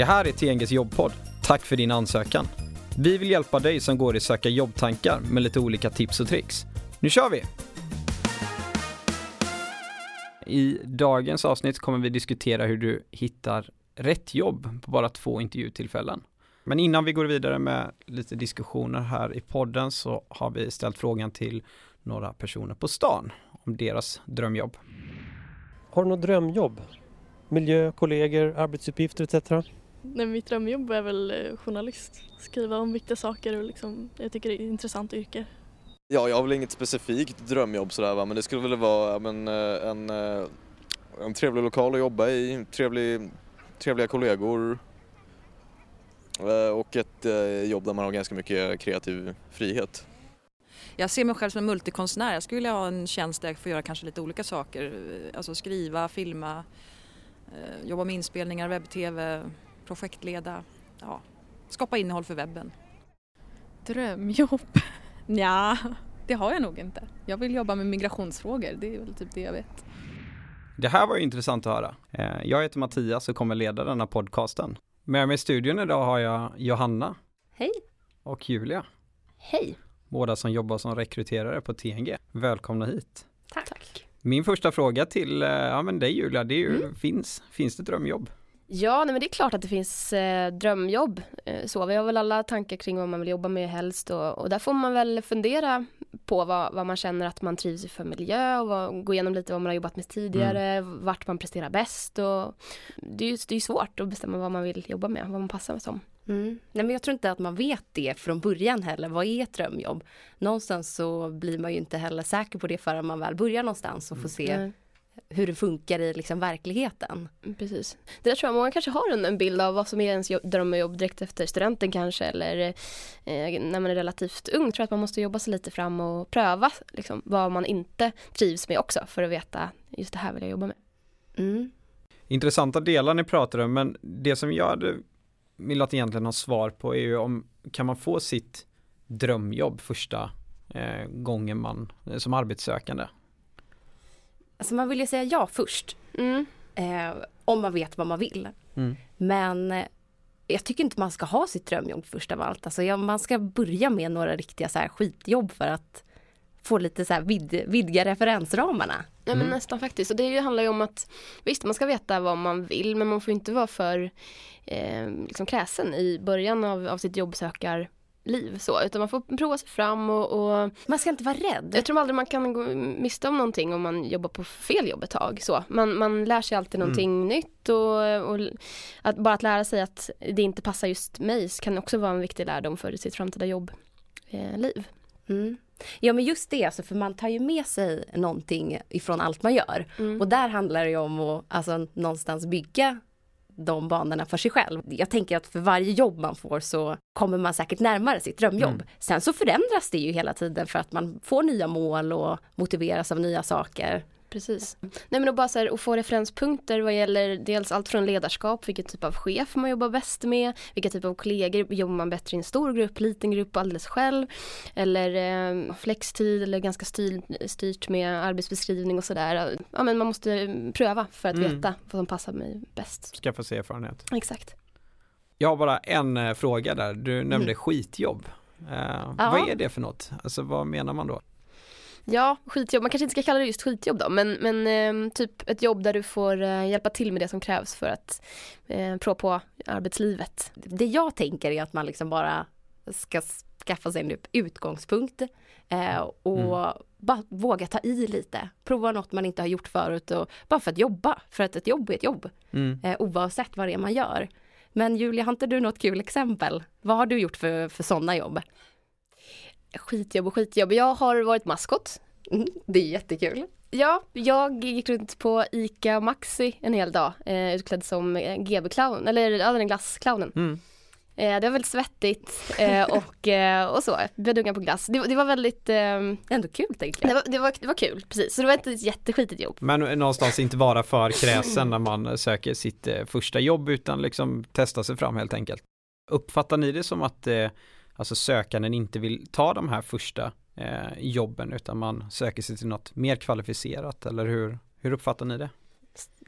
Det här är TNGs jobbpodd. Tack för din ansökan. Vi vill hjälpa dig som går i söka jobbtankar med lite olika tips och tricks. Nu kör vi! I dagens avsnitt kommer vi diskutera hur du hittar rätt jobb på bara två intervjutillfällen. Men innan vi går vidare med lite diskussioner här i podden så har vi ställt frågan till några personer på stan om deras drömjobb. Har du något drömjobb? Miljö, kollegor, arbetsuppgifter etc? Nej, mitt drömjobb är väl eh, journalist. Skriva om viktiga saker och liksom, jag tycker det är ett intressant yrke. Ja, jag har väl inget specifikt drömjobb sådär va, men det skulle väl vara men, eh, en, eh, en trevlig lokal att jobba i, trevlig, trevliga kollegor och ett jobb där man har ganska mycket kreativ frihet. Jag ser mig själv som en multikonstnär. Jag skulle vilja ha en tjänst där jag får göra kanske lite olika saker. Alltså skriva, filma, jobba med inspelningar, webb-tv, projektleda, ja, skapa innehåll för webben. Drömjobb? ja, det har jag nog inte. Jag vill jobba med migrationsfrågor, det är väl typ det jag vet. Det här var ju intressant att höra. Eh, jag heter Mattias och kommer leda denna podcasten. Med mig i studion idag har jag Johanna. Hej. Och Julia. Hej. Båda som jobbar som rekryterare på TNG. Välkomna hit. Tack. Tack. Min första fråga till eh, ja, men dig Julia, det är ju, mm. finns, finns det drömjobb? Ja, nej, men det är klart att det finns eh, drömjobb. Eh, så vi har väl alla tankar kring vad man vill jobba med helst och, och där får man väl fundera på vad, vad, man känner att man trivs i för miljö och vad, gå igenom lite vad man har jobbat med tidigare, mm. vart man presterar bäst och det är ju det är svårt att bestämma vad man vill jobba med, vad man passar med som. Mm. Nej, men jag tror inte att man vet det från början heller. Vad är ett drömjobb? Någonstans så blir man ju inte heller säker på det förrän man väl börjar någonstans och får se mm hur det funkar i liksom verkligheten. Mm, precis. Det där tror jag många kanske har en, en bild av vad som är ens drömjobb direkt efter studenten kanske eller eh, när man är relativt ung. Jag tror att man måste jobba sig lite fram och pröva liksom, vad man inte trivs med också för att veta just det här vill jag jobba med. Mm. Intressanta delar ni pratar om men det som jag hade velat egentligen ha svar på är ju om kan man få sitt drömjobb första eh, gången man som arbetssökande? Alltså man vill ju säga ja först. Mm. Eh, om man vet vad man vill. Mm. Men eh, jag tycker inte man ska ha sitt drömjobb först av allt. Alltså, man ska börja med några riktiga så här, skitjobb för att få lite så här vid, vidga referensramarna. Ja men mm. nästan faktiskt. Och det handlar ju om att visst man ska veta vad man vill men man får inte vara för eh, liksom kräsen i början av, av sitt jobbsökar liv så, utan man får prova sig fram och, och, Man ska inte vara rädd. Jag tror aldrig man kan gå miste om någonting om man jobbar på fel jobb ett tag så. Man, man lär sig alltid någonting mm. nytt och, och, att bara att lära sig att det inte passar just mig kan också vara en viktig lärdom för sitt framtida jobbliv. Eh, mm. Ja men just det, alltså, för man tar ju med sig någonting ifrån allt man gör. Mm. Och där handlar det ju om att alltså, någonstans bygga de banorna för sig själv. Jag tänker att för varje jobb man får så kommer man säkert närmare sitt drömjobb. Mm. Sen så förändras det ju hela tiden för att man får nya mål och motiveras av nya saker. Precis. Nej men och bara så här, att få referenspunkter vad gäller dels allt från ledarskap, vilken typ av chef man jobbar bäst med, vilka typ av kollegor, jobbar man bättre i en stor grupp, liten grupp, alldeles själv. Eller eh, flextid eller ganska styr, styrt med arbetsbeskrivning och sådär. Ja men man måste pröva för att mm. veta vad som passar mig bäst. Skaffa sig erfarenhet. Exakt. Jag har bara en eh, fråga där, du nämnde mm. skitjobb. Eh, vad är det för något? Alltså vad menar man då? Ja, skitjobb. Man kanske inte ska kalla det just skitjobb då, men, men eh, typ ett jobb där du får eh, hjälpa till med det som krävs för att eh, prova på arbetslivet. Det jag tänker är att man liksom bara ska skaffa sig en utgångspunkt eh, och mm. bara våga ta i lite. Prova något man inte har gjort förut och bara för att jobba. För att ett jobb är ett jobb. Mm. Eh, oavsett vad det är man gör. Men Julia, har inte du något kul exempel? Vad har du gjort för, för sådana jobb? Skitjobb och skitjobb. Jag har varit maskot. Mm, det är jättekul. Ja, jag gick runt på ICA Maxi en hel dag eh, utklädd som eh, GB-clown, eller ja, den glassclownen. Mm. Eh, det var väldigt svettigt eh, och, och så, bjöd unga på glass. Det, det var väldigt... Eh, Ändå kul tänker jag. Det var, det, var, det var kul, precis. Så det var inte ett jätteskitigt jobb. Men någonstans inte vara för kräsen när man söker sitt första jobb utan liksom testa sig fram helt enkelt. Uppfattar ni det som att alltså sökanden inte vill ta de här första eh, jobben utan man söker sig till något mer kvalificerat eller hur, hur uppfattar ni det?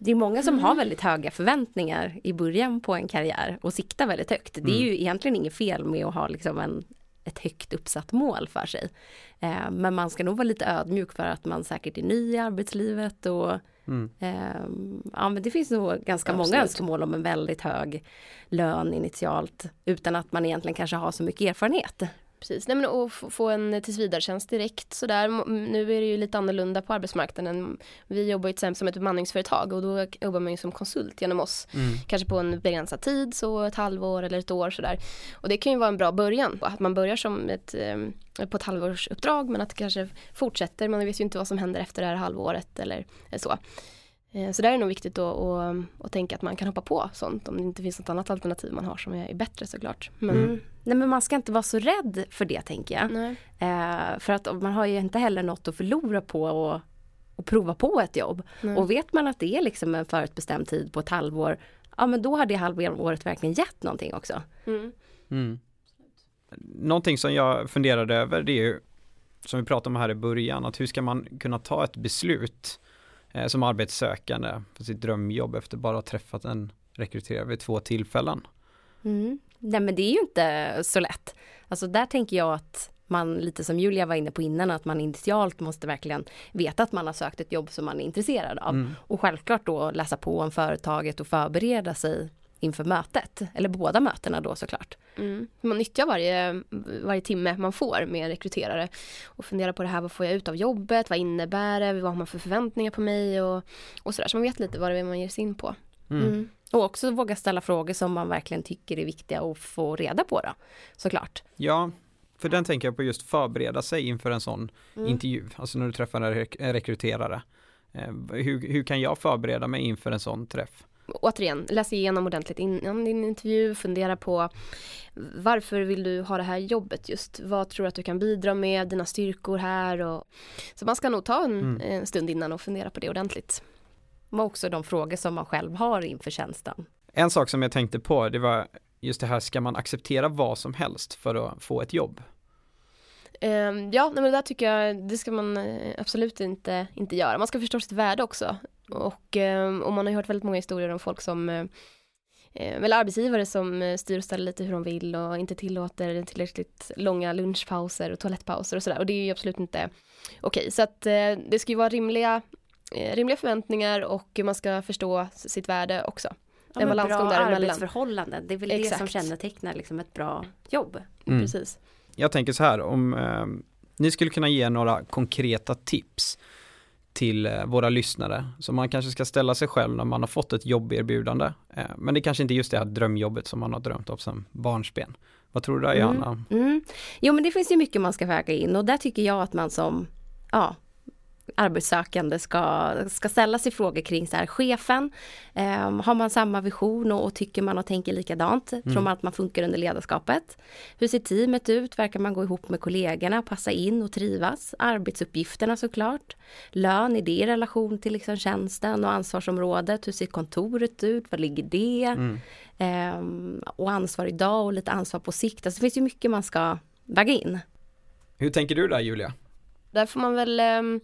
det är många som Mm. har väldigt höga förväntningar i början på en karriär och siktar väldigt högt. Det är Mm. ju egentligen inget fel med att ha liksom en, ett högt uppsatt mål för sig. Eh, men man ska nog vara lite ödmjuk för att man säkert är ny i arbetslivet och Mm. Ehm, ja men det finns nog ganska Absolut. många önskemål om en väldigt hög lön initialt utan att man egentligen kanske har så mycket erfarenhet. Precis, Nej, men att få- en tillsvidaretjänst direkt sådär. Nu är det ju lite annorlunda på arbetsmarknaden. Vi jobbar ju till exempel som ett bemanningsföretag och då jobbar man ju som konsult genom oss. Mm. Kanske på en begränsad tid, så ett halvår eller ett år sådär. Och det kan ju vara en bra början. Att man börjar som ett, eh, på ett halvårsuppdrag men att det kanske fortsätter. Man vet ju inte vad som händer efter det här halvåret eller så. Eh, Så där är det nog viktigt att, att, att tänka att man kan hoppa på sånt om det inte finns något annat alternativ man har som är bättre såklart. Men, Mm. Nej men man ska inte vara så rädd för det tänker jag. nej. Eh, för att man har ju inte heller något att förlora på att och prova på ett jobb. Nej. Och vet man att det är liksom en förutbestämd tid på ett halvår, ja men då har det halvåret verkligen gett någonting också. Mm. Mm. Någonting som jag funderade över det är ju som vi pratade om här i början att hur ska man kunna ta ett beslut eh, som arbetssökande för sitt drömjobb efter bara ha träffat en rekryterare vid två tillfällen. Mm. Nej men det är ju inte så lätt. Alltså där tänker jag att man lite som Julia var inne på innan att man initialt måste verkligen veta att man har sökt ett jobb som man är intresserad av. Mm. Och självklart då läsa på om företaget och förbereda sig inför mötet. Eller båda mötena då såklart. Mm. Man nyttjar varje, varje timme man får med en rekryterare och funderar på det här, vad får jag ut av jobbet, vad innebär det, vad har man för förväntningar på mig och, och sådär. Så man vet lite vad det är man ger sig in på. Mm. Mm. Och också våga ställa frågor som man verkligen tycker är viktiga att få reda på då. Såklart. Ja, för den tänker jag på just förbereda sig inför en sån Mm. intervju, alltså när du träffar en rek- en rekryterare. Eh, hur, hur kan jag förbereda mig inför en sån träff? Återigen, läs igenom ordentligt innan din intervju, fundera på varför vill du ha det här jobbet just? Vad tror du att du kan bidra med, dina styrkor här och så man ska nog ta en, Mm. en stund innan och fundera på det ordentligt. Och också de frågor som man själv har inför tjänsten. En sak som jag tänkte på, det var just det här, ska man acceptera vad som helst för att få ett jobb? Ehm, ja, nej, men det där tycker jag, det ska man eh, absolut inte, inte göra. Man ska förstå sitt värde också. Och, ehm, och man har ju hört väldigt många historier om folk som eh, eh, eller arbetsgivare som eh, styr och ställer lite hur de vill och inte tillåter tillräckligt långa lunchpauser och toalettpauser och sådär. Och det är ju absolut inte okej. Så att det ska ju vara rimliga, rimliga förväntningar och man ska förstå sitt värde också. Ja, En bra arbetsförhållanden, det är väl det som Exakt. kännetecknar liksom ett bra jobb. Mm. Precis. Jag tänker så här, om eh, ni skulle kunna ge några konkreta tips till eh, våra lyssnare som man kanske ska ställa sig själv när man har fått ett jobberbjudande. Eh, men det kanske inte är just det här drömjobbet som man har drömt om som barnsben. Vad tror du där, Mm. Johanna? Mm. Jo men det finns ju mycket man ska väga in och där tycker jag att man som ja, arbetssökande ska, ska ställa sig frågor kring så här, chefen, eh, har man samma vision och, och tycker man och tänker likadant? Tror man att man funkar under ledarskapet? Hur ser teamet ut? Verkar man gå ihop med kollegorna, passa in och trivas? Arbetsuppgifterna såklart. Lön, är det i relation till liksom tjänsten och ansvarsområdet? Hur ser kontoret ut? Var ligger det? Mm. Ehm, och ansvar idag och lite ansvar på sikt. Alltså det finns ju mycket man ska väga in. Hur tänker du där Julia? Där får man väl ehm,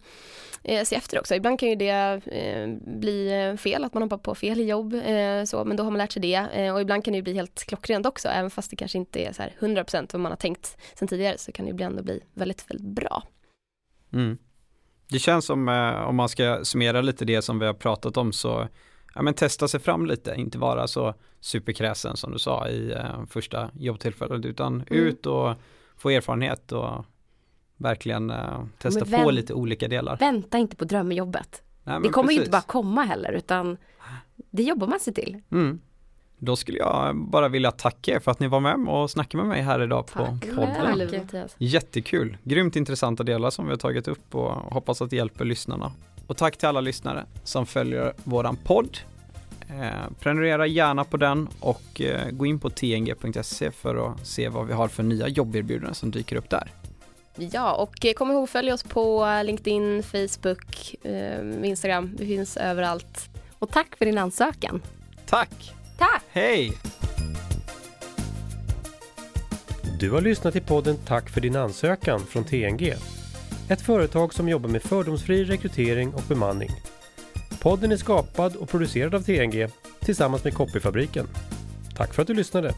eh, se efter också. Ibland kan ju det eh, bli eh, fel, att man hoppar på fel jobb, eh, så, men då har man lärt sig det. Eh, och ibland kan det ju bli helt klockrent också, även fast det kanske inte är så här 100% vad man har tänkt sen tidigare, så kan det ibland ändå bli väldigt, väldigt bra. Mm. Det känns som, eh, om man ska summera lite det som vi har pratat om så, ja men testa sig fram lite, inte vara så superkräsen som du sa i eh, första jobbtillfället, utan Mm. ut och få erfarenhet och verkligen eh, testa på lite olika delar. Vänta inte på drömjobbet. Nej, Det kommer ju precis. inte bara komma heller utan det jobbar man sig till. Mm. Då skulle jag bara vilja tacka er för att ni var med och snackade med mig här idag på Tack podden. Mattias. Jättekul, grymt intressanta delar som vi har tagit upp och hoppas att det hjälper lyssnarna. Och tack till alla lyssnare som följer våran podd. Eh, prenumerera gärna på den och eh, gå in på tng.se för att se vad vi har för nya jobberbjudanden som dyker upp där. Ja, och kom ihåg följ oss på LinkedIn, Facebook, eh, Instagram. Vi finns överallt. Och tack för din ansökan. Tack! Tack! Hej! Du har lyssnat till podden Tack för din ansökan från TNG. Ett företag som jobbar med fördomsfri rekrytering och bemanning. Podden är skapad och producerad av TNG tillsammans med Copyfabriken. Tack för att du lyssnade!